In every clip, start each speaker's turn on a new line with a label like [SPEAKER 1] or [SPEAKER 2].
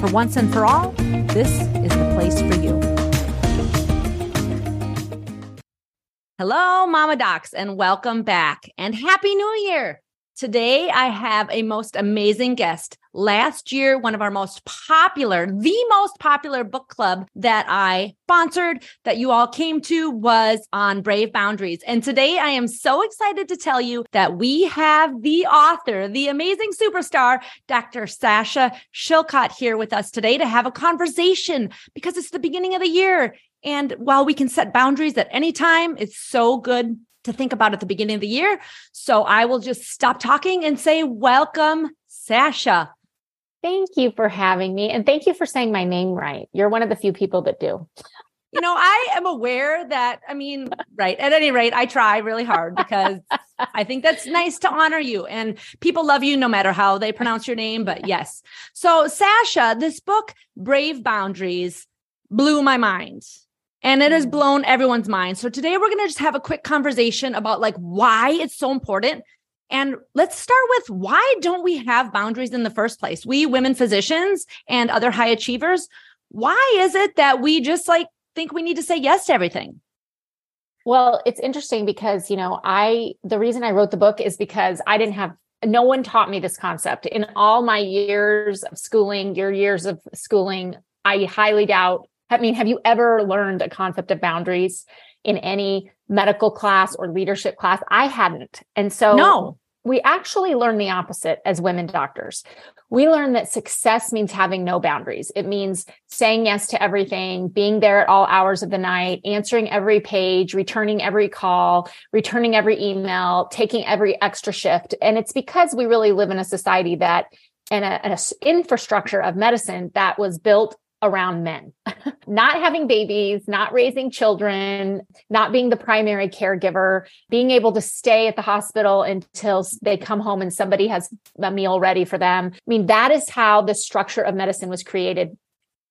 [SPEAKER 1] for once and for all, this is the place for you. Hello, Mama Docs, and welcome back and Happy New Year. Today, I have a most amazing guest. Last year, one of our most popular, the most popular book club that I sponsored, that you all came to, was on Brave Boundaries. And today, I am so excited to tell you that we have the author, the amazing superstar, Dr. Sasha Shillcutt here with us today to have a conversation because it's the beginning of the year. And while we can set boundaries at any time, it's so good to think about at the beginning of the year. So I will just stop talking and say, Welcome, Sasha.
[SPEAKER 2] Thank you for having me. And thank you for saying my name right. You're one of the few people that do.
[SPEAKER 1] You know, I am aware that, I mean, right. At any rate, I try really hard because I think that's nice to honor you and people love you no matter how they pronounce your name. But yes. So, Sasha, this book, Brave Boundaries, blew my mind and it has mm. blown everyone's mind. So today we're going to just have a quick conversation about like why it's so important. And let's start with why don't we have boundaries in the first place? We women physicians and other high achievers, why is it that we just like think we need to say yes to everything?
[SPEAKER 2] Well, it's interesting because, you know, I the reason I wrote the book is because I didn't have no one taught me this concept in all my years of schooling, your years of schooling. I highly doubt I mean, have you ever learned a concept of boundaries in any medical class or leadership class? I hadn't. And so
[SPEAKER 1] no.
[SPEAKER 2] We actually learn the opposite as women doctors. We learn that success means having no boundaries. It means saying yes to everything, being there at all hours of the night, answering every page, returning every call, returning every email, taking every extra shift. And it's because we really live in a society that and an infrastructure of medicine that was built around men, not having babies, not raising children, not being the primary caregiver, being able to stay at the hospital until they come home and somebody has a meal ready for them. I mean, that is how the structure of medicine was created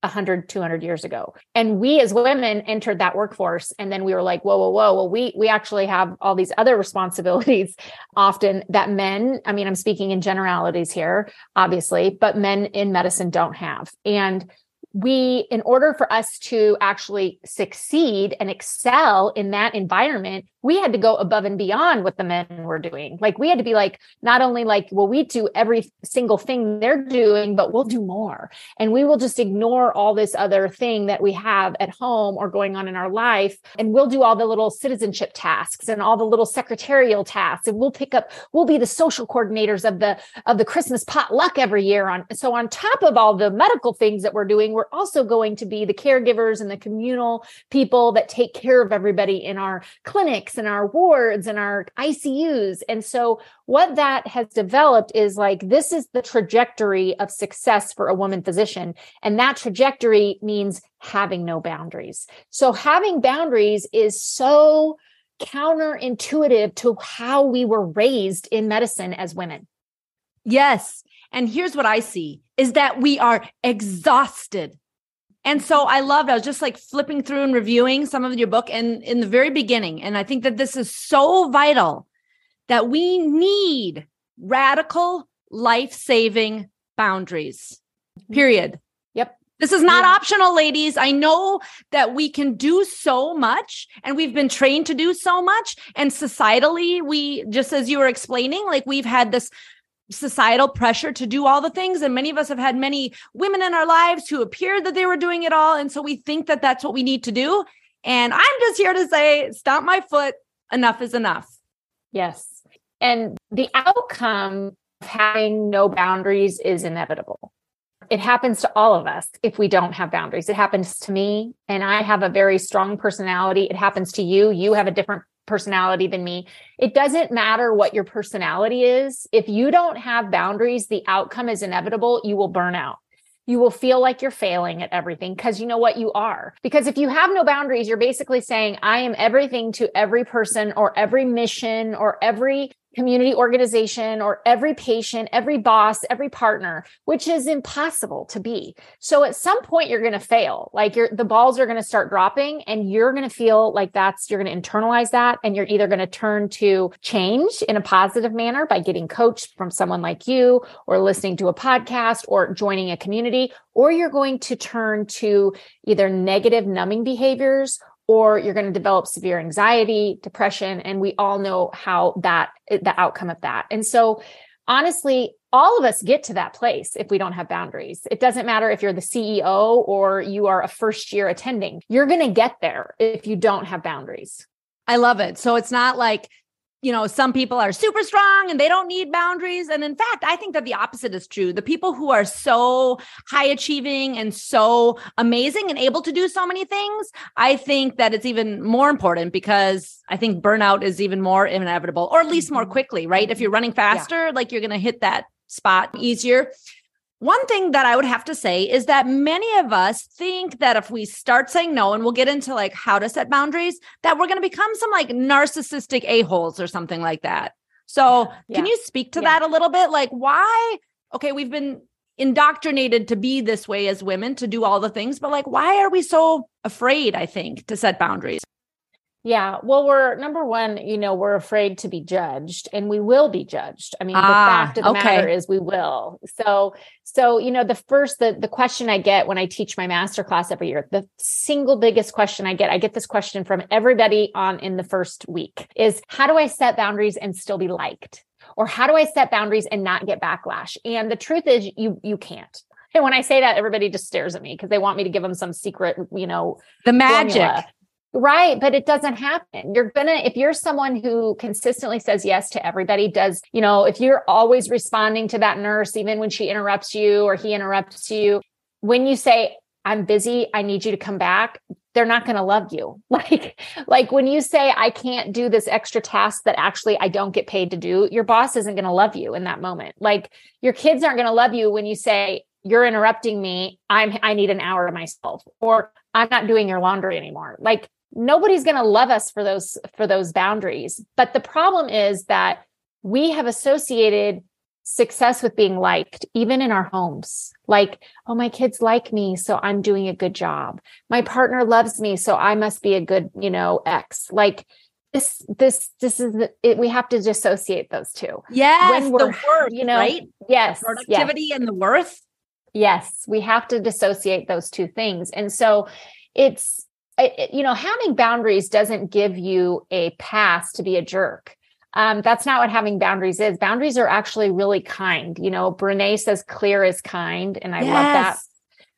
[SPEAKER 2] 100 200 years ago. And we as women entered that workforce and then we were like whoa whoa whoa well we we actually have all these other responsibilities. Often that men i mean i'm speaking in generalities here obviously but men in medicine don't have. And we, in order for us to actually succeed and excel in that environment, we had to go above and beyond what the men were doing. Like we had to be like, not only like, well, we do every single thing they're doing, but we'll do more. And we will just ignore all this other thing that we have at home or going on in our life. And we'll do all the little citizenship tasks and all the little secretarial tasks. And we'll pick up, we'll be the social coordinators of the, of the Christmas potluck every year on. So on top of all the medical things that we're doing, we're also going to be the caregivers and the communal people that take care of everybody in our clinics and our wards and our ICUs. And so what that has developed is like this is the trajectory of success for a woman physician. And that trajectory means having no boundaries. So having boundaries is so counterintuitive to how we were raised in medicine as women.
[SPEAKER 1] Yes. And here's what I see is that we are exhausted and so I loved, I was just like flipping through and reviewing some of your book and in the very beginning. And I think that this is so vital that we need radical life saving boundaries, period.
[SPEAKER 2] Yep.
[SPEAKER 1] This is not yeah. optional, ladies. I know that we can do so much and we've been trained to do so much. And societally, we, just as you were explaining, like we've had this societal pressure to do all the things. And many of us have had many women in our lives who appeared that they were doing it all. And so we think that that's what we need to do. And i'm just here to say stop my foot. Enough is enough.
[SPEAKER 2] Yes. And the outcome of having no boundaries is inevitable. It happens to all of us if we don't have boundaries. It happens to me, and I have a very strong personality. It happens to you. You have a different personality than me. It doesn't matter what your personality is. If you don't have boundaries, the outcome is inevitable. You will burn out. You will feel like you're failing at everything because you know what you are. Because if you have no boundaries, you're basically saying, I am everything to every person or every mission or every community organization or every patient, every boss, every partner, which is impossible to be. So at some point you're going to fail. Like you're, the balls are going to start dropping and you're going to feel like that's, you're going to internalize that. And you're either going to turn to change in a positive manner by getting coached from someone like you or listening to a podcast or joining a community, or you're going to turn to either negative numbing behaviors or you're going to develop severe anxiety, depression, and we all know how that the outcome of that. And so honestly, all of us get to that place if we don't have boundaries. It doesn't matter if you're the CEO or you are a first year attending. You're going to get there if you don't have boundaries.
[SPEAKER 1] I love it. So it's not like you know, some people are super strong and they don't need boundaries. And in fact, I think that the opposite is true. The people who are so high achieving and so amazing and able to do so many things, I think that it's even more important because I think burnout is even more inevitable or at least more mm-hmm. quickly, right? If you're running faster, yeah. like you're going to hit that spot easier. One thing that I would have to say is that many of us think that if we start saying no, and we'll get into like how to set boundaries, that we're going to become some like narcissistic a-holes or something like that. So, yeah. can you speak to yeah. that a little bit? Like, why? Okay, we've been indoctrinated to be this way as women to do all the things, but like, why are we so afraid, I think, to set boundaries?
[SPEAKER 2] Yeah. Well, we're number one, you know, we're afraid to be judged and we will be judged. I mean, ah, the fact of the okay. matter is we will. So, so, you know, the first, the, the question I get when I teach my master class every year, the single biggest question I get, I get this question from everybody on in the first week is how do I set boundaries and still be liked? Or how do I set boundaries and not get backlash? And the truth is you, you can't. And when I say that, everybody just stares at me because they want me to give them some secret, you know,
[SPEAKER 1] the magic. Formula.
[SPEAKER 2] Right. But it doesn't happen. You're going to, if you're someone who consistently says yes to everybody, does, you know, if you're always responding to that nurse, even when she interrupts you or he interrupts you, when you say, I'm busy, I need you to come back, they're not going to love you. Like, like when you say, I can't do this extra task that actually I don't get paid to do, your boss isn't going to love you in that moment. Like your kids aren't going to love you when you say, you're interrupting me. I'm, I need an hour to myself or I'm not doing your laundry anymore. Like nobody's going to love us for those for those boundaries. But the problem is that we have associated success with being liked even in our homes. Like oh my kids like me so i'm doing a good job. My partner loves me so i must be a good you know ex like this this this is the, it, we have to dissociate those two.
[SPEAKER 1] Yes when we're, the worth you know right?
[SPEAKER 2] yes
[SPEAKER 1] productivity
[SPEAKER 2] yes.
[SPEAKER 1] and the worth.
[SPEAKER 2] Yes we have to dissociate those two things. And so it's you know, having boundaries doesn't give you a pass to be a jerk. Um, that's not what having boundaries is. Boundaries are actually really kind. You know, Brene says clear is kind, and I yes. love that.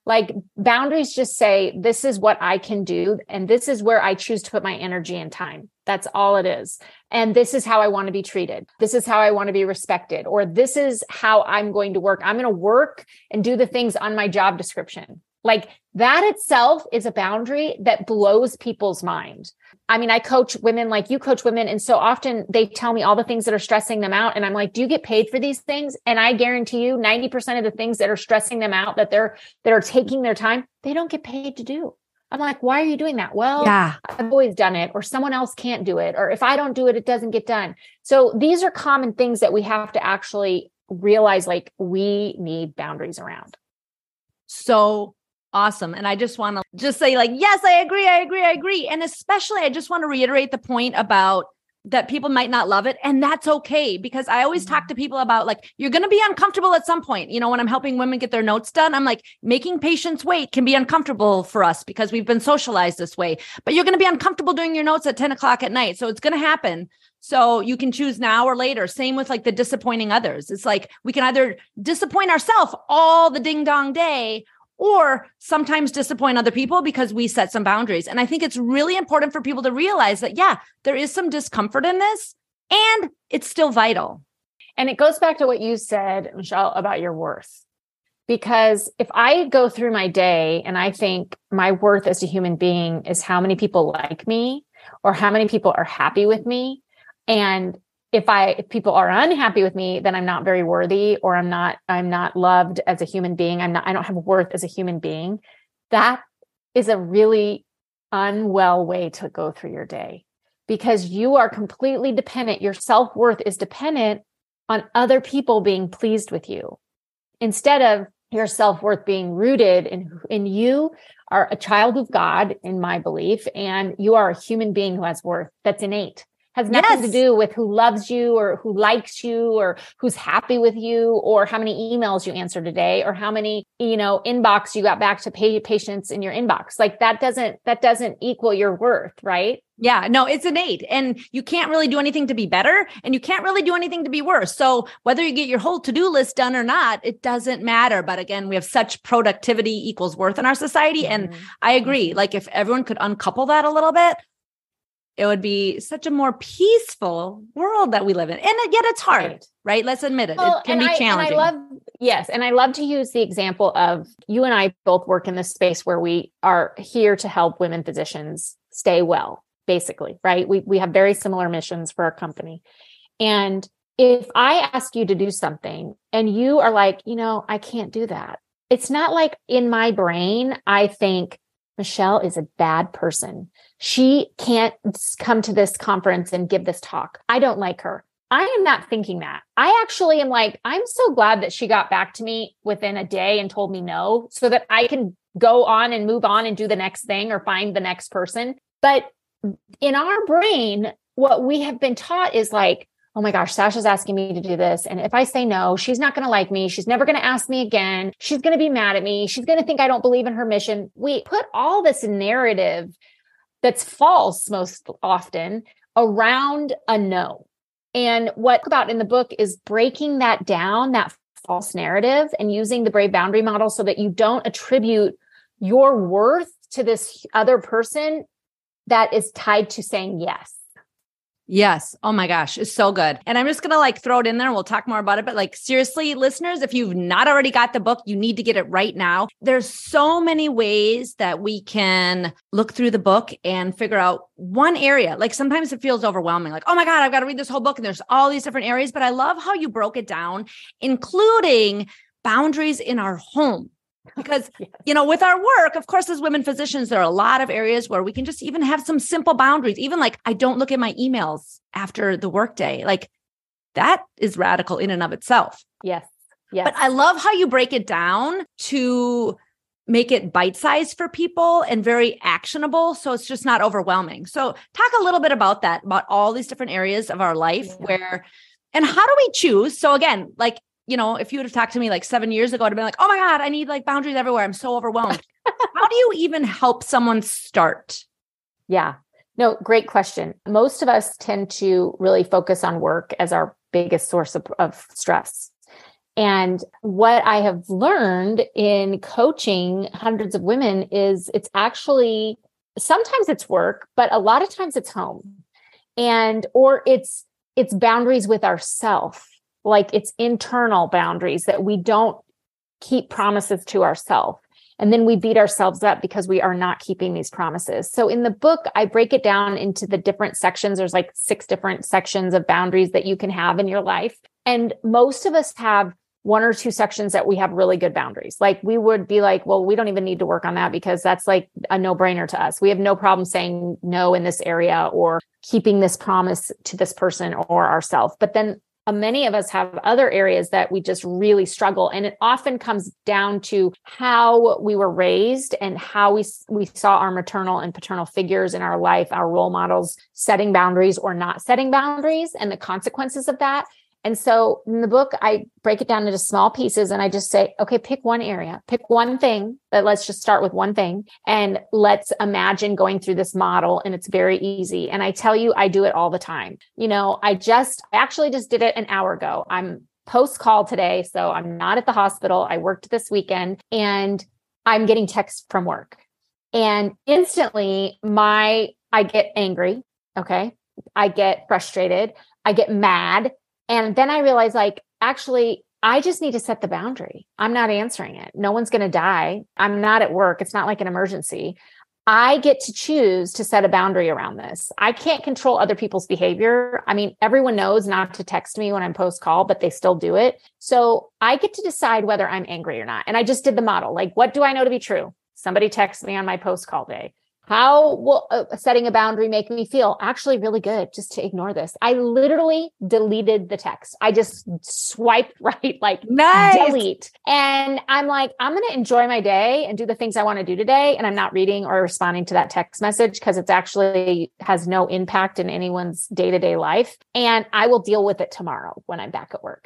[SPEAKER 2] Like boundaries just say, this is what I can do, and this is where I choose to put my energy and time. That's all it is. And this is how I want to be treated. This is how I want to be respected, or this is how I'm going to work. I'm going to work and do the things on my job description. Like that itself is a boundary that blows people's mind. I mean, I coach women like you coach women. And so often they tell me all the things that are stressing them out. And I'm like, do you get paid for these things? And I guarantee you 90% of the things that are stressing them out that they're, that are taking their time, they don't get paid to do. I'm like, why are you doing that? Well, yeah. I've always done it, or someone else can't do it, or if I don't do it, it doesn't get done. So these are common things that we have to actually realize like we need boundaries around.
[SPEAKER 1] So Awesome. And I just want to just say, like, yes, I agree. I agree. I agree. And especially, I just want to reiterate the point about that people might not love it. And that's okay because I always mm-hmm. talk to people about like, you're going to be uncomfortable at some point. You know, when I'm helping women get their notes done, I'm like, making patients wait can be uncomfortable for us because we've been socialized this way. But you're going to be uncomfortable doing your notes at 10 o'clock at night. So it's going to happen. So you can choose now or later. Same with like the disappointing others. It's like we can either disappoint ourselves all the ding dong day or sometimes disappoint other people because we set some boundaries. And I think it's really important for people to realize that, yeah, there is some discomfort in this and it's still vital.
[SPEAKER 2] And it goes back to what you said, Michelle, about your worth. Because if I go through my day and I think my worth as a human being is how many people like me or how many people are happy with me, and if I if people are unhappy with me, then I'm not very worthy or I'm not I'm not loved as a human being. I'm not I don't have worth as a human being. That is a really unwell way to go through your day because you are completely dependent. Your self-worth is dependent on other people being pleased with you instead of your self-worth being rooted in in you are a child of God in my belief and you are a human being who has worth that's innate has nothing yes. to do with who loves you or who likes you or who's happy with you or how many emails you answer today or how many you know inbox you got back to pay patients in your inbox like that doesn't that doesn't equal your worth right
[SPEAKER 1] yeah, no, it's innate. And you can't really do anything to be better and you can't really do anything to be worse. So whether you get your whole to-do list done or not, it doesn't matter. But again, we have such productivity equals worth in our society. Mm-hmm. And I agree. Like if everyone could uncouple that a little bit, it would be such a more peaceful world that we live in. And yet it's hard, right? Let's admit it. Well, it can be I, challenging.
[SPEAKER 2] I love, yes. And I love to use the example of you and I both work in this space where we are here to help women physicians stay well, basically, right? We, we have very similar missions for our company. And if I ask you to do something and you are like, you know, I can't do that, it's not like in my brain, I think, Michelle is a bad person. She can't come to this conference and give this talk. I don't like her. I am not thinking that. I actually am like, I'm so glad that she got back to me within a day and told me no so that I can go on and move on and do the next thing or find the next person. But in our brain, what we have been taught is like, oh my gosh, Sasha's asking me to do this. And if I say no, she's not going to like me. She's never going to ask me again. She's going to be mad at me. She's going to think I don't believe in her mission. We put all this narrative that's false most often around a no. And what about in the book is breaking that down, that false narrative, and using the brave boundary model so that you don't attribute your worth to this other person that is tied to saying yes.
[SPEAKER 1] Yes. Oh my gosh. It's so good. And I'm just going to like throw it in there we'll talk more about it. But like, seriously, listeners, if you've not already got the book, you need to get it right now. There's so many ways that we can look through the book and figure out one area. Like sometimes it feels overwhelming. Like, oh my God, I've got to read this whole book and there's all these different areas. But I love how you broke it down, including boundaries in our home because yes. you know with our work of course as women physicians there are a lot of areas where we can just even have some simple boundaries. Even like i don't look at my emails after the workday. Like that is radical in and of itself.
[SPEAKER 2] Yes. Yes.
[SPEAKER 1] But i love how you break it down to make it bite sized for people and very actionable so it's just not overwhelming. So talk a little bit about that about all these different areas of our life yeah. where and how do we choose? So again like you know, if you would have talked to me like seven years ago, I'd have been like, oh my God, I need like boundaries everywhere. I'm so overwhelmed. How do you even help someone start?
[SPEAKER 2] Yeah. No, great question. Most of us tend to really focus on work as our biggest source of, of stress. And what I have learned in coaching hundreds of women is it's actually sometimes it's work, but a lot of times it's home. And or it's it's boundaries with ourself like it's internal boundaries that we don't keep promises to ourselves. And then we beat ourselves up because we are not keeping these promises. So in the book, I break it down into the different sections. There's like six different sections of boundaries that you can have in your life. And most of us have one or two sections that we have really good boundaries. Like we would be like, well, we don't even need to work on that because that's like a no brainer to us. We have no problem saying no in this area or keeping this promise to this person or ourselves. But then Uh, many of us have other areas that we just really struggle and it often comes down to how we were raised and how we we saw our maternal and paternal figures in our life our role models setting boundaries or not setting boundaries and the consequences of that and so in the book, I break it down into small pieces and I just say, okay, pick one area, pick one thing that let's just start with one thing and let's imagine going through this model. And it's very easy. And I tell you, I do it all the time. You know, I just, I actually just did it an hour ago. I'm post call today. So I'm not at the hospital. I worked this weekend and I'm getting texts from work. And instantly my, I get angry. Okay. I get frustrated. I get mad and then I realized like, actually, I just need to set the boundary. I'm not answering it. No one's going to die. I'm not at work. It's not like an emergency. I get to choose to set a boundary around this. I can't control other people's behavior. I mean, everyone knows not to text me when I'm post call, but they still do it. So I get to decide whether I'm angry or not. And I just did the model. Like, what do I know to be true? Somebody texts me on my post call day. How will uh, setting a boundary make me feel? Actually, really good just to ignore this. I literally deleted the text. I just swiped right, like nice. delete. And I'm like, I'm going to enjoy my day and do the things I want to do today. And I'm not reading or responding to that text message because it's actually has no impact in anyone's day to day life. And I will deal with it tomorrow when I'm back at work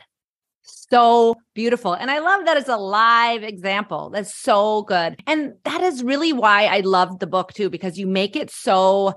[SPEAKER 1] so beautiful. And I love that it's a live example. That's so good. And that is really why I loved the book too, because you make it so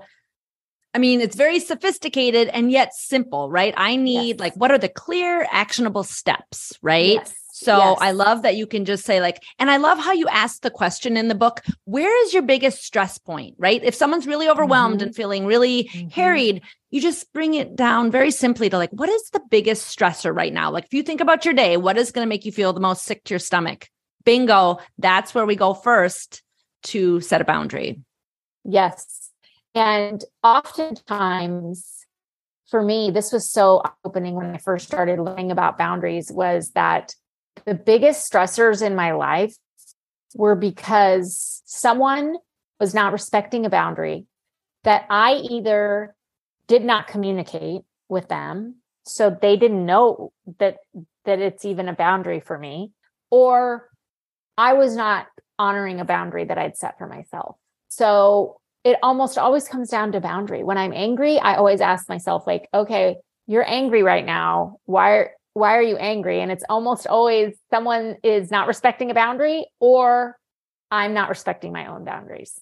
[SPEAKER 1] I mean, it's very sophisticated and yet simple, right? I need yes. like, what are the clear, actionable steps, right? Yes. So yes. I love that you can just say, like, and I love how you ask the question in the book where is your biggest stress point, right? If someone's really overwhelmed mm-hmm. and feeling really mm-hmm. harried, you just bring it down very simply to like, what is the biggest stressor right now? Like, if you think about your day, what is going to make you feel the most sick to your stomach? Bingo. That's where we go first to set a boundary.
[SPEAKER 2] Yes. And oftentimes, for me, this was so opening when I first started learning about boundaries was that the biggest stressors in my life were because someone was not respecting a boundary that I either did not communicate with them so they didn't know that that it's even a boundary for me or I was not honoring a boundary that I'd set for myself. So it almost always comes down to boundary. When I'm angry, I always ask myself like, okay, you're angry right now. Why why are you angry? And it's almost always someone is not respecting a boundary or I'm not respecting my own boundaries.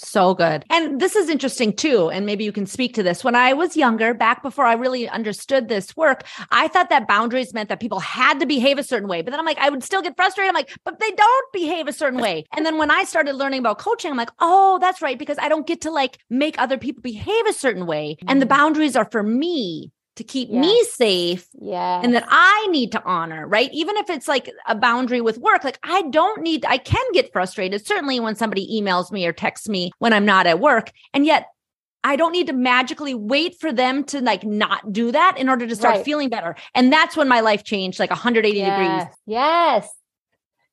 [SPEAKER 1] So good. And this is interesting too. And maybe you can speak to this. When I was younger, back before I really understood this work, I thought that boundaries meant that people had to behave a certain way. But then I'm like, I would still get frustrated. I'm like, but they don't behave a certain way. And then when I started learning about coaching, I'm like, oh, that's right. Because I don't get to like make other people behave a certain way. And the mm. boundaries are for me to keep yes. me safe
[SPEAKER 2] yeah
[SPEAKER 1] and that i need to honor right even if it's like a boundary with work like i don't need i can get frustrated certainly when somebody emails me or texts me when i'm not at work and yet I don't need to magically wait for them to like not do that in order to start right. feeling better. And that's when my life changed like 180
[SPEAKER 2] yes.
[SPEAKER 1] degrees.
[SPEAKER 2] Yes.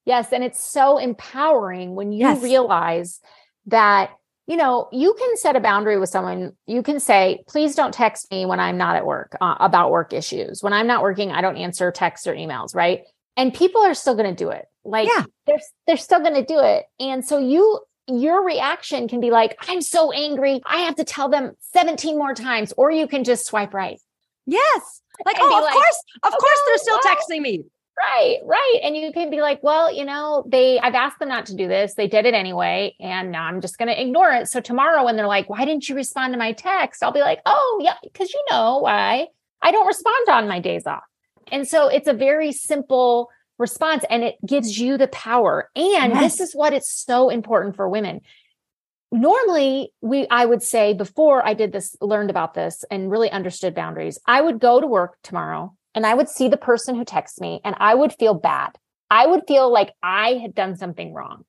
[SPEAKER 2] Yes. And it's so empowering when you yes. realize that you know, you can set a boundary with someone. You can say, please don't text me when I'm not at work uh, about work issues. When I'm not working, I don't answer texts or emails, right? And people are still going to do it. Like yeah. they're they're still going to do it. And so you your reaction can be like, I'm so angry. I have to tell them 17 more times or you can just swipe right.
[SPEAKER 1] Yes. Like, oh, of like, course, of okay, course they're still well, texting me.
[SPEAKER 2] Right, right. And you can be like, well, you know, they, I've asked them not to do this. They did it anyway. And now I'm just going to ignore it. So tomorrow when they're like, why didn't you respond to my text? I'll be like, oh, yeah, because you know why I don't respond on my days off. And so it's a very simple response and it gives you the power. And yes. this is what it's so important for women. Normally, we I would say before I did this, learned about this and really understood boundaries, I would go to work tomorrow and I would see the person who texts me and I would feel bad. I would feel like I had done something wrong.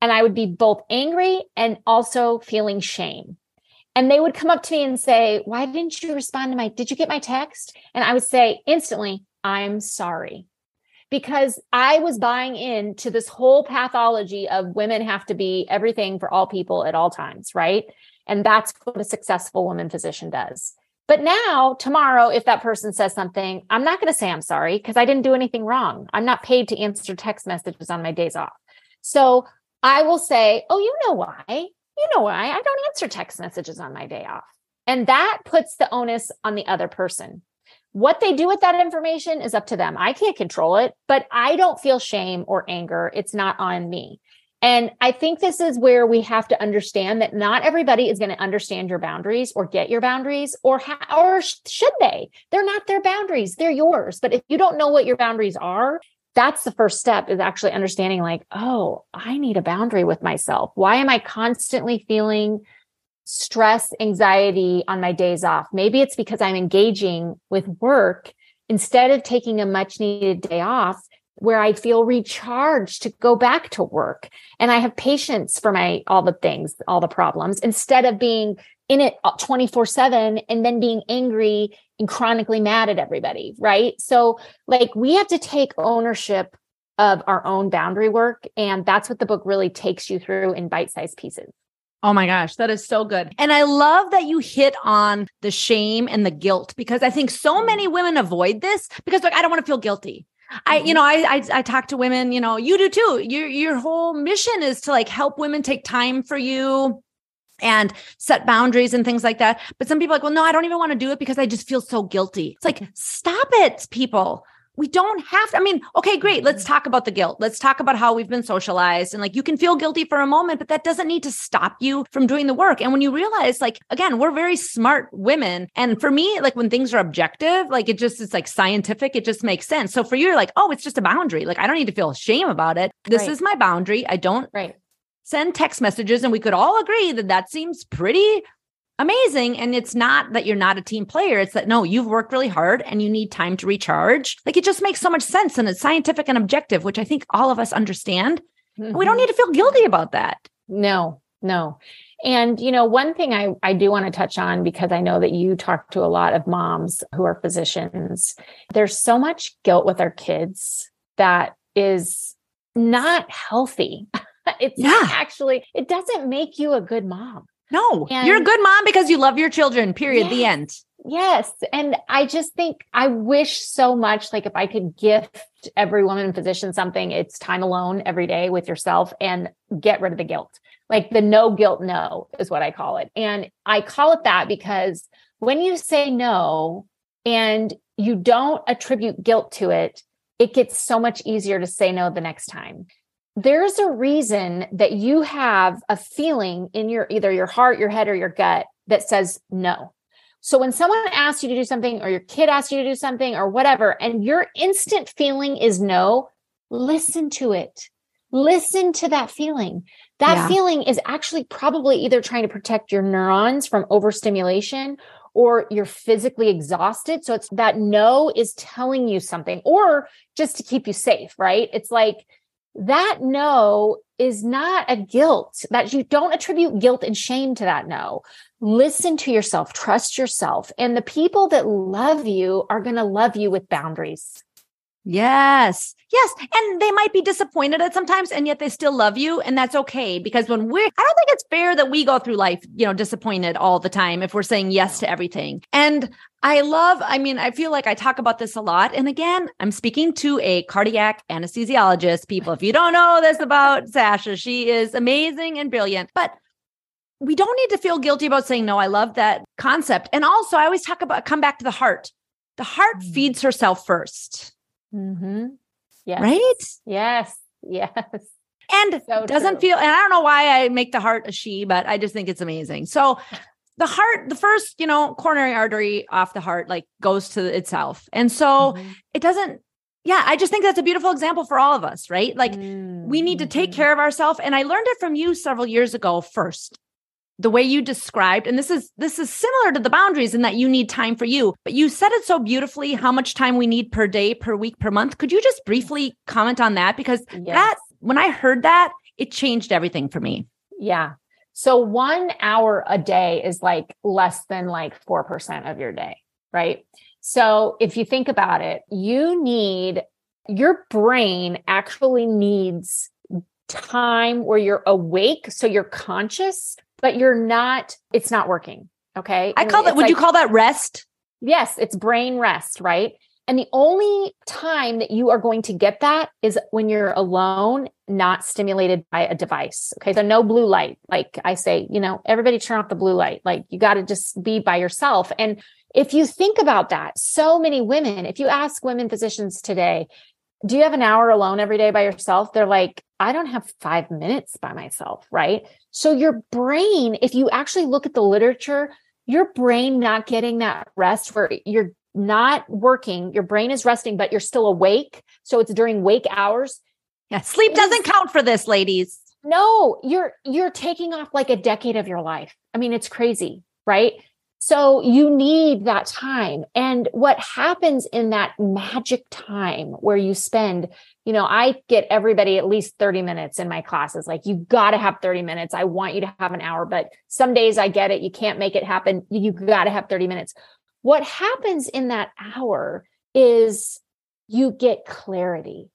[SPEAKER 2] And I would be both angry and also feeling shame. And they would come up to me and say, Why didn't you respond to my, did you get my text? And I would say instantly, I'm sorry. Because I was buying into this whole pathology of women have to be everything for all people at all times, right? And that's what a successful woman physician does. But now, tomorrow, if that person says something, I'm not going to say I'm sorry because I didn't do anything wrong. I'm not paid to answer text messages on my days off. So I will say, Oh, you know why? You know why? I don't answer text messages on my day off. And that puts the onus on the other person. What they do with that information is up to them. I can't control it, but I don't feel shame or anger. It's not on me. And I think this is where we have to understand that not everybody is going to understand your boundaries or get your boundaries or ha- or should they? They're not their boundaries, they're yours. But if you don't know what your boundaries are, that's the first step is actually understanding like, oh, I need a boundary with myself. Why am I constantly feeling stress, anxiety on my days off? Maybe it's because I'm engaging with work instead of taking a much needed day off where I feel recharged to go back to work and I have patience for my all the things, all the problems instead of being in it 24/7 and then being angry and chronically mad at everybody, right? So like we have to take ownership of our own boundary work and that's what the book really takes you through in bite-sized pieces.
[SPEAKER 1] Oh my gosh, that is so good. And I love that you hit on the shame and the guilt because I think so mm. many women avoid this because like I don't want to feel guilty. I, you mm-hmm. know, I, I, I talk to women, you know, you do too. Your your whole mission is to like help women take time for you and set boundaries and things like that. But some people are like, well, no, I don't even want to do it because I just feel so guilty. It's like, stop it, people we don't have to. I mean, okay, great. Let's mm-hmm. talk about the guilt. Let's talk about how we've been socialized. And like, you can feel guilty for a moment, but that doesn't need to stop you from doing the work. And when you realize, like, again, we're very smart women. And for me, like, when things are objective, like, it just, it's like scientific, it just makes sense. So for you, you're like, oh, it's just a boundary. Like, I don't need to feel shame about it. This right. is my boundary. I don't.
[SPEAKER 2] Right
[SPEAKER 1] send text messages and we could all agree that that seems pretty amazing. And it's not that you're not a team player. It's that no, you've worked really hard and you need time to recharge. Like it just makes so much sense and it's scientific and objective, which I think all of us understand. Mm-hmm. We don't mm-hmm. need to feel guilty about that.
[SPEAKER 2] No, no. And you know, one thing I I do want to touch on because I know that you talk to a lot of moms who are physicians. There's so much guilt with our kids that is not healthy. it's yeah. actually it doesn't make you a good mom.
[SPEAKER 1] No, and you're a good mom because you love your children, period.
[SPEAKER 2] Yes,
[SPEAKER 1] the end.
[SPEAKER 2] Yes. And I just think I wish so much like if I could gift every woman physician something, it's time alone every day with yourself and get rid of the guilt. Like the no guilt no is what I call it. And I call it that because when you say no and you don't attribute guilt to it, it gets so much easier to say no the next time there's a reason that you have a feeling in your either your heart, your head, or your gut that says no. So when someone asks you to do something, or your kid asks you to do something, or whatever, and your instant feeling is no, listen to it. Listen to that feeling. That yeah. feeling is actually probably either trying to protect your neurons from overstimulation or you're physically exhausted. So it's that no is telling you something, or just to keep you safe, right? It's like, that no is not a guilt that you don't attribute guilt and shame to that no. Listen to yourself trust yourself and the people that love you are going to love you with boundaries
[SPEAKER 1] Yes. Yes. And they might be disappointed at sometimes and yet they still love you. And that's okay. Because when we're, I don't think it's fair that we go through life, you know, disappointed all the time if we're saying yes to everything. And I love, I mean, I feel like I talk about this a lot. And again, I'm speaking to a cardiac anesthesiologist. People, if you don't know this about Sasha, she is amazing and brilliant. But we don't need to feel guilty about saying no. I love that concept. And also, I always talk about come back to the heart. The heart mm. feeds herself first.
[SPEAKER 2] Mm-hmm. Yes.
[SPEAKER 1] Right?
[SPEAKER 2] Yes. Yes.
[SPEAKER 1] And so doesn't true. feel, and I don't know why I make the heart a she, but I just think it's amazing. So the heart, the first, you know, coronary artery off the heart, like goes to itself. And so mm-hmm. it doesn't, yeah, I just think that's a beautiful example for all of us, right? Like mm-hmm. we need to take mm-hmm. care of ourselves. And I learned it from you several years ago first the way you described and this is this is similar to the boundaries in that you need time for you but you said it so beautifully how much time we need per day per week per month. Could you just briefly comment on that? Because yes. that when i heard that it changed everything for me.
[SPEAKER 2] Yeah. So 1 hour a day is like less than like 4% of your day right? So if you think about it you need your brain actually needs time where you're awake so you're conscious but you're not, it's not working. Okay.
[SPEAKER 1] I call that, would like, you call that rest?
[SPEAKER 2] Yes, it's brain rest, right? And the only time that you are going to get that is when you're alone, not stimulated by a device. Okay. So no blue light. Like I say, you know, everybody turn off the blue light. Like you got to just be by yourself. And if you think about that, so many women, if you ask women physicians today, do you have an hour alone every day by yourself? They're like, I don't have five minutes by myself, right? So your brain, if you actually look at the literature, your brain not getting that rest where you're not working, your brain is resting, but you're still awake. So it's during wake hours.
[SPEAKER 1] Yeah, sleep doesn't count for this, ladies.
[SPEAKER 2] No, you're you're taking off like a decade of your life. I mean, it's crazy, right? So you need that time. And what happens in that magic time where you spend, you know, I get everybody at least 30 minutes in my classes. Like you got to have 30 minutes. I want you to have an hour, but some days I get it. You can't make it happen. You got to have 30 minutes. What happens in that hour is you get clarity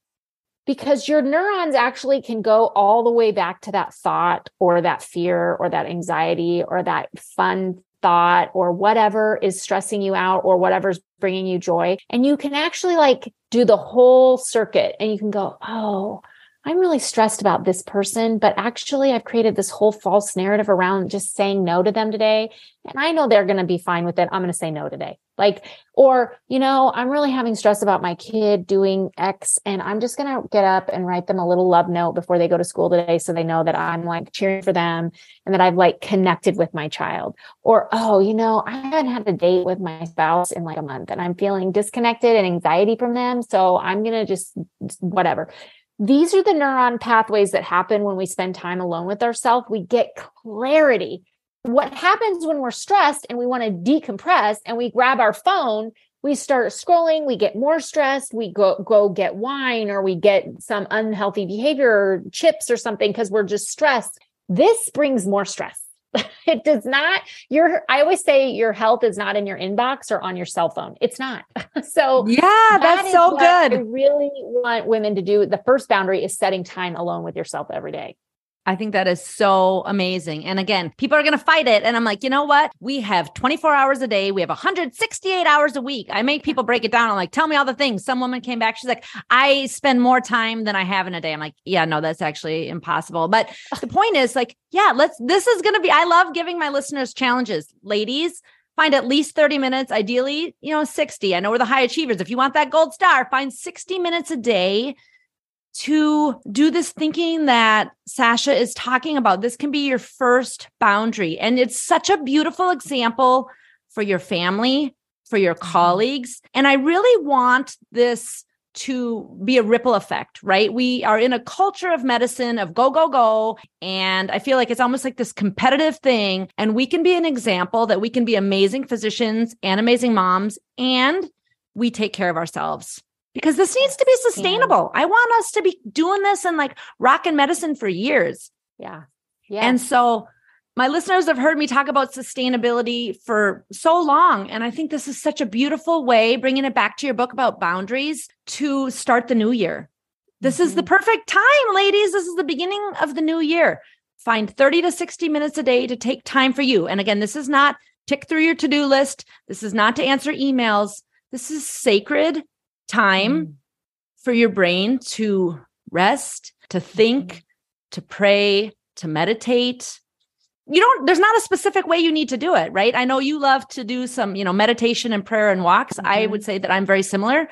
[SPEAKER 2] because your neurons actually can go all the way back to that thought or that fear or that anxiety or that fun thought or whatever is stressing you out or whatever's bringing you joy. And you can actually like do the whole circuit and you can go, Oh, I'm really stressed about this person, but actually I've created this whole false narrative around just saying no to them today. And I know they're going to be fine with it. I'm going to say no today. Like, or, you know, I'm really having stress about my kid doing X and I'm just going to get up and write them a little love note before they go to school today. So they know that I'm like cheering for them and that I've like connected with my child. Or, oh, you know, I haven't had a date with my spouse in like a month and I'm feeling disconnected and anxiety from them. So I'm going to just whatever these are the neuron pathways that happen when we spend time alone with ourselves. We get clarity. What happens when we're stressed and we want to decompress and we grab our phone, we start scrolling, we get more stressed, we go go get wine or we get some unhealthy behavior or chips or something because we're just stressed. This brings more stress. it does not your i always say your health is not in your inbox or on your cell phone. It's not. So
[SPEAKER 1] yeah that that's so good i
[SPEAKER 2] really want women to do. The first boundary is setting time alone with yourself every day
[SPEAKER 1] I think that is so amazing. And again, people are going to fight it. And I'm like, you know what? We have 24 hours a day. We have 168 hours a week. I make people break it down. I'm like, tell me all the things. Some woman came back. She's like, I spend more time than I have in a day. I'm like, yeah, no, that's actually impossible. But the point is like, yeah, let's, this is going to be, I love giving my listeners challenges. Ladies, find at least 30 minutes, ideally, you know, 60. I know we're the high achievers. If you want that gold star, find 60 minutes a day to do this thinking that Sasha is talking about. This can be your first boundary. And it's such a beautiful example for your family, for your mm-hmm. colleagues. And I really want this to be a ripple effect, right? We are in a culture of medicine of go, go, go. And I feel like it's almost like this competitive thing. And we can be an example that we can be amazing physicians and amazing moms, and we take care of ourselves because this needs to be sustainable. Yeah. I want us to be doing this and like rocking medicine for years.
[SPEAKER 2] Yeah.
[SPEAKER 1] Yeah. And so my listeners have heard me talk about sustainability for so long. And I think this is such a beautiful way, bringing it back to your book about boundaries to start the new year. This mm-hmm. is the mm-hmm. perfect time, ladies. This is the beginning of the new year. Find 30 to 60 minutes a day to take time for you. And again, this is not tick through your to do list. This is not to answer emails. This is sacred time mm. for your brain to rest, to think, mm. to pray, to meditate. You don't, there's not a specific way you need to do it, right? I know you love to do some, you know, meditation and prayer and walks. Mm-hmm. I would say that I'm very similar,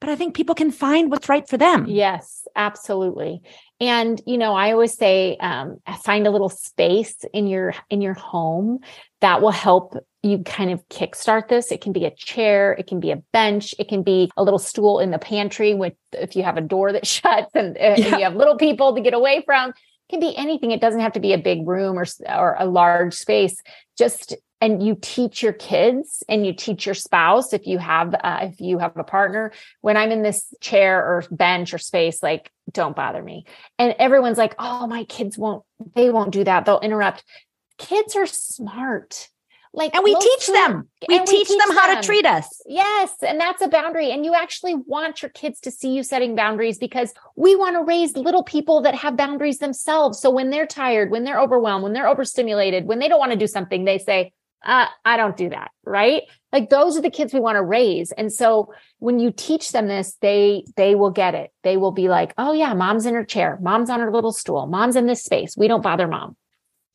[SPEAKER 1] but I think people can find what's right for them.
[SPEAKER 2] Yes, absolutely. And, you know, I always say, um, find a little space in your, in your home that will help you kind of kickstart this. It can be a chair, it can be a bench, it can be a little stool in the pantry with if you have a door that shuts and, uh, yeah. and you have little people to get away from. It can be anything. It doesn't have to be a big room or or a large space. Just and you teach your kids and you teach your spouse if you have uh, if you have a partner when i'm in this chair or bench or space like don't bother me and everyone's like oh my kids won't they won't do that they'll interrupt kids are smart
[SPEAKER 1] like and we teach them. we teach, we teach them how them. to treat us.
[SPEAKER 2] Yes and that's a boundary and you actually want your kids to see you setting boundaries because we want to raise little people that have boundaries themselves. So when they're tired when they're overwhelmed when they're overstimulated when they don't want to do something they say uh, i don't do that right? Like those are the kids we want to raise. And so when you teach them this they they will get it. They will be like oh yeah mom's in her chair. Mom's on her little stool. Mom's in this space. We don't bother mom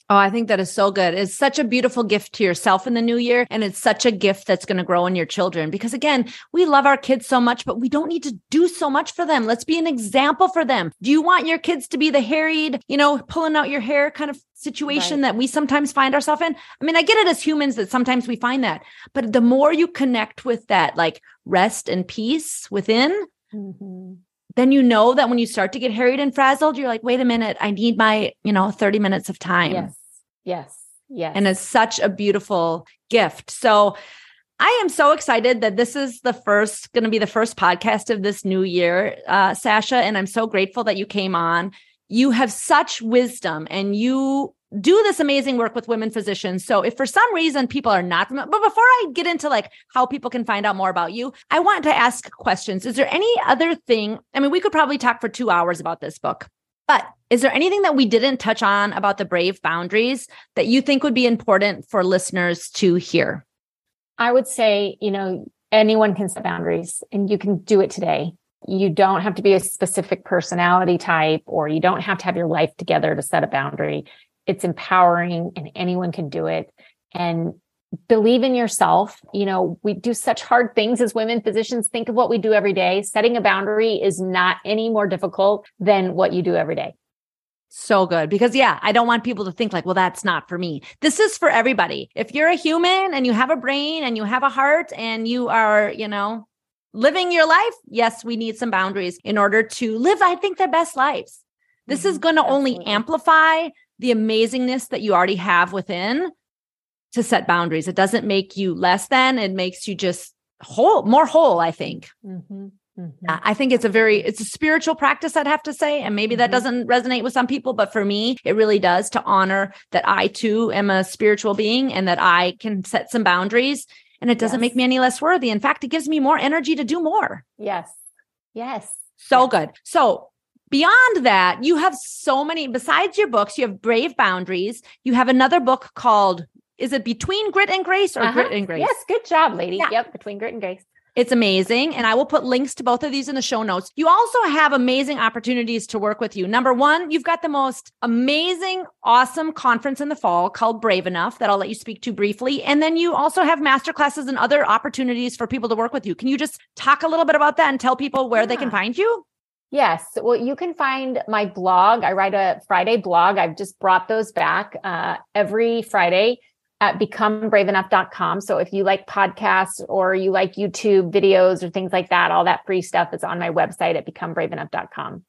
[SPEAKER 1] Oh, I think that is so good. It's such a beautiful gift to yourself in the new year. And it's such a gift that's going to grow in your children because again, we love our kids so much, but we don't need to do so much for them. Let's be an example for them. Do you want your kids to be the harried, you know, pulling out your hair kind of situation right. that we sometimes find ourselves in? I mean, I get it as humans that sometimes we find that, but the more you connect with that, like rest and peace within, mm-hmm then you know that when you start to get harried and frazzled, you're like, wait a minute, I need my, you know, 30 minutes of time.
[SPEAKER 2] Yes. Yes. Yes.
[SPEAKER 1] And it's such a beautiful gift. So I am so excited that this is the first, going to be the first podcast of this new year, uh, Sasha. And I'm so grateful that you came on. You have such wisdom and you do this amazing work with women physicians. So if for some reason people are not familiar, but before I get into like how people can find out more about you, I want to ask questions. Is there any other thing? I mean, we could probably talk for two hours about this book, but is there anything that we didn't touch on about the brave boundaries that you think would be important for listeners to hear?
[SPEAKER 2] I would say, you know, anyone can set boundaries and you can do it today. You don't have to be a specific personality type or you don't have to have your life together to set a boundary. It's empowering and anyone can do it. And believe in yourself. You know, we do such hard things as women physicians. Think of what we do every day. Setting a boundary is not any more difficult than what you do every day.
[SPEAKER 1] So good. Because yeah, I don't want people to think like, well, that's not for me. This is for everybody. If you're a human and you have a brain and you have a heart and you are, you know, living your life, yes, we need some boundaries in order to live, I think, the best lives. This mm-hmm. is going to only amplify the amazingness that you already have within to set boundaries. It doesn't make you less than, it makes you just whole, more whole, I think. Mm-hmm. Mm-hmm. I think it's a very it's a spiritual practice I'd have to say and maybe that mm-hmm. doesn't resonate with some people but for me it really does to honor that I too am a spiritual being and that I can set some boundaries and it doesn't yes. make me any less worthy in fact it gives me more energy to do more.
[SPEAKER 2] Yes. Yes.
[SPEAKER 1] So
[SPEAKER 2] yes.
[SPEAKER 1] good. So beyond that, you have so many, besides your books, you have Brave Boundaries. You have another book called, is it Between Grit and Grace or uh-huh. Grit and Grace?
[SPEAKER 2] Yes, good job, lady. Yeah. Yep, Between Grit and Grace.
[SPEAKER 1] It's amazing. And I will put links to both of these in the show notes. You also have amazing opportunities to work with you. Number one, you've got the most amazing, awesome conference in the fall called Brave Enough that I'll let you speak to briefly. And then you also have masterclasses and other opportunities for people to work with you. Can you just talk a little bit about that and tell people where yeah. they can find you?
[SPEAKER 2] Yes. Well, you can find my blog. I write a Friday blog. I've just brought those back uh, every Friday at becomebraveenough.com. So if you like podcasts or you like YouTube videos or things like that, all that free stuff is on my website at becomebraveenough.com.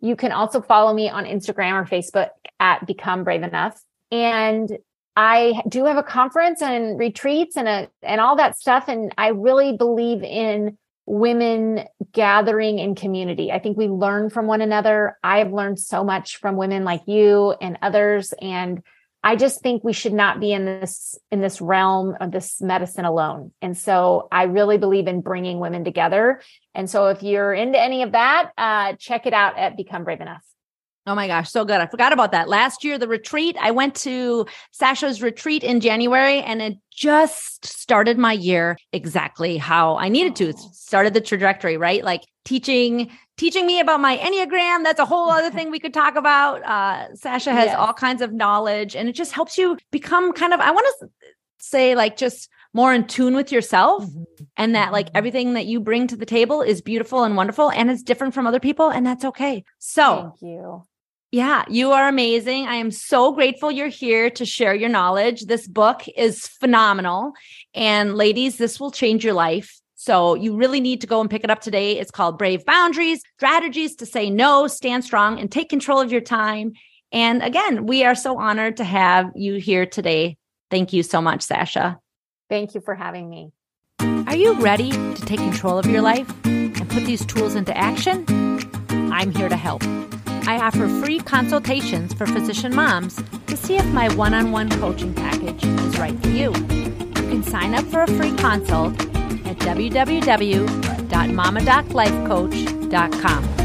[SPEAKER 2] You can also follow me on Instagram or Facebook at Become Brave Enough. And I do have a conference and retreats and a, and all that stuff. And I really believe in women gathering in community. I think we learn from one another. I have learned so much from women like you and others. And I just think we should not be in this in this realm of this medicine alone. And so I really believe in bringing women together. And so if you're into any of that, uh, check it out at Become Brave Enough.
[SPEAKER 1] Oh my gosh, so good. I forgot about that. Last year, the retreat, I went to Sasha's retreat in January and it just started my year exactly how I needed to. It started the trajectory, right? Like teaching teaching me about my Enneagram. That's a whole other thing we could talk about. Uh, Sasha has yes. all kinds of knowledge and it just helps you become kind of, I want to say like just more in tune with yourself mm-hmm. and that like mm-hmm. everything that you bring to the table is beautiful and wonderful and it's different from other people and that's okay. So
[SPEAKER 2] thank you.
[SPEAKER 1] Yeah, you are amazing. I am so grateful you're here to share your knowledge. This book is phenomenal. And ladies, this will change your life. So you really need to go and pick it up today. It's called Brave Boundaries Strategies to Say No, Stand Strong, and Take Control of Your Time. And again, we are so honored to have you here today. Thank you so much, Sasha.
[SPEAKER 2] Thank you for having me.
[SPEAKER 1] Are you ready to take control of your life and put these tools into action? I'm here to help. I offer free consultations for physician moms to see if my one on one coaching package is right for you. You can sign up for a free consult at www.mamadoclifecoach.com.